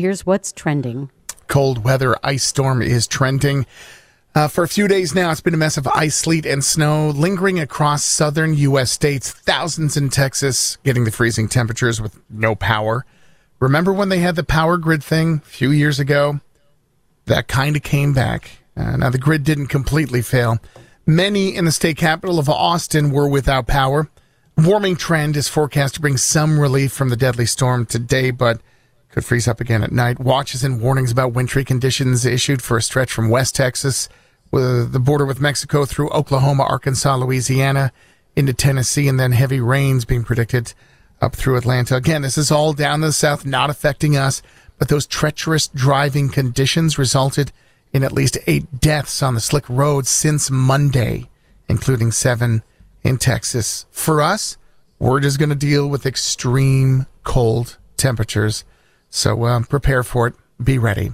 Here's what's trending. Cold weather ice storm is trending. Uh, for a few days now, it's been a mess of ice, sleet, and snow lingering across southern U.S. states. Thousands in Texas getting the freezing temperatures with no power. Remember when they had the power grid thing a few years ago? That kind of came back. Uh, now, the grid didn't completely fail. Many in the state capital of Austin were without power. Warming trend is forecast to bring some relief from the deadly storm today, but could freeze up again at night. Watches and warnings about wintry conditions issued for a stretch from West Texas, with the border with Mexico through Oklahoma, Arkansas, Louisiana, into Tennessee, and then heavy rains being predicted up through Atlanta. Again, this is all down the south, not affecting us, but those treacherous driving conditions resulted in at least eight deaths on the slick roads since Monday, including seven in Texas. For us, we're just going to deal with extreme cold temperatures so uh, prepare for it. Be ready.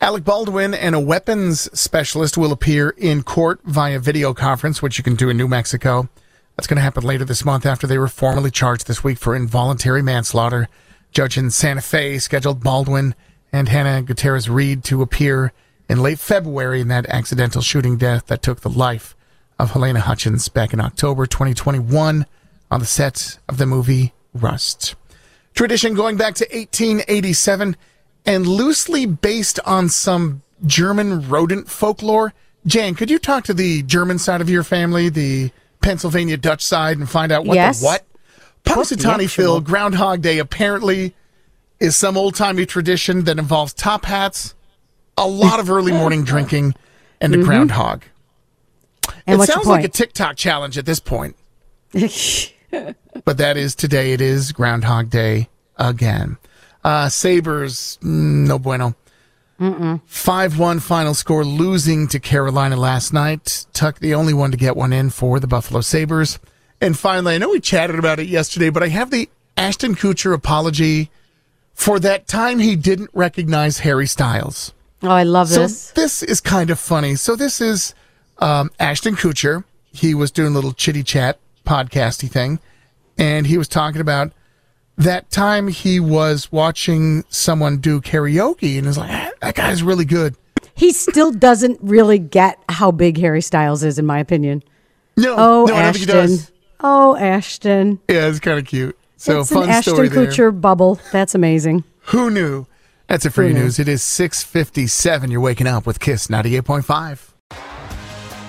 Alec Baldwin and a weapons specialist will appear in court via video conference, which you can do in New Mexico. That's going to happen later this month after they were formally charged this week for involuntary manslaughter. Judge in Santa Fe scheduled Baldwin and Hannah Gutierrez Reed to appear in late February in that accidental shooting death that took the life of Halyna Hutchins back in October 2021 on the set of the movie Rust. Tradition going back to 1887 and loosely based on some German rodent folklore. Jane, could you talk to the German side of your family, the Pennsylvania Dutch side, and find out what Yes. the what? Phil, Groundhog Day apparently is some old timey tradition that involves top hats, a lot of early morning drinking, and a groundhog. Mm-hmm. And it sounds like a? TikTok challenge at this point. but that is today. It is Groundhog Day again. Uh, Sabres, mm, no bueno. 5 1 final score, losing to Carolina last night. Tuch, the only one to get one in for the Buffalo Sabres. And finally, I know we chatted about it yesterday, but I have the Ashton Kutcher apology for that time he didn't recognize Harry Styles. Oh, I love So this. this is kind of funny. So this is um, Ashton Kutcher. He was doing a little chitty chat podcasty thing, and he was talking about that time he was watching someone do karaoke, and is like, "Ah, that guy's really good. He still doesn't really get how big Harry Styles is, in my opinion. No, Oh, no, I don't think he Ashton. does. Oh, Ashton. Yeah, it's kind of cute. So it's fun an Ashton story there. Kutcher bubble. That's amazing. Who knew? That's it for Who your knew? news. It is six fifty seven. You're waking up with Kiss ninety eight point five.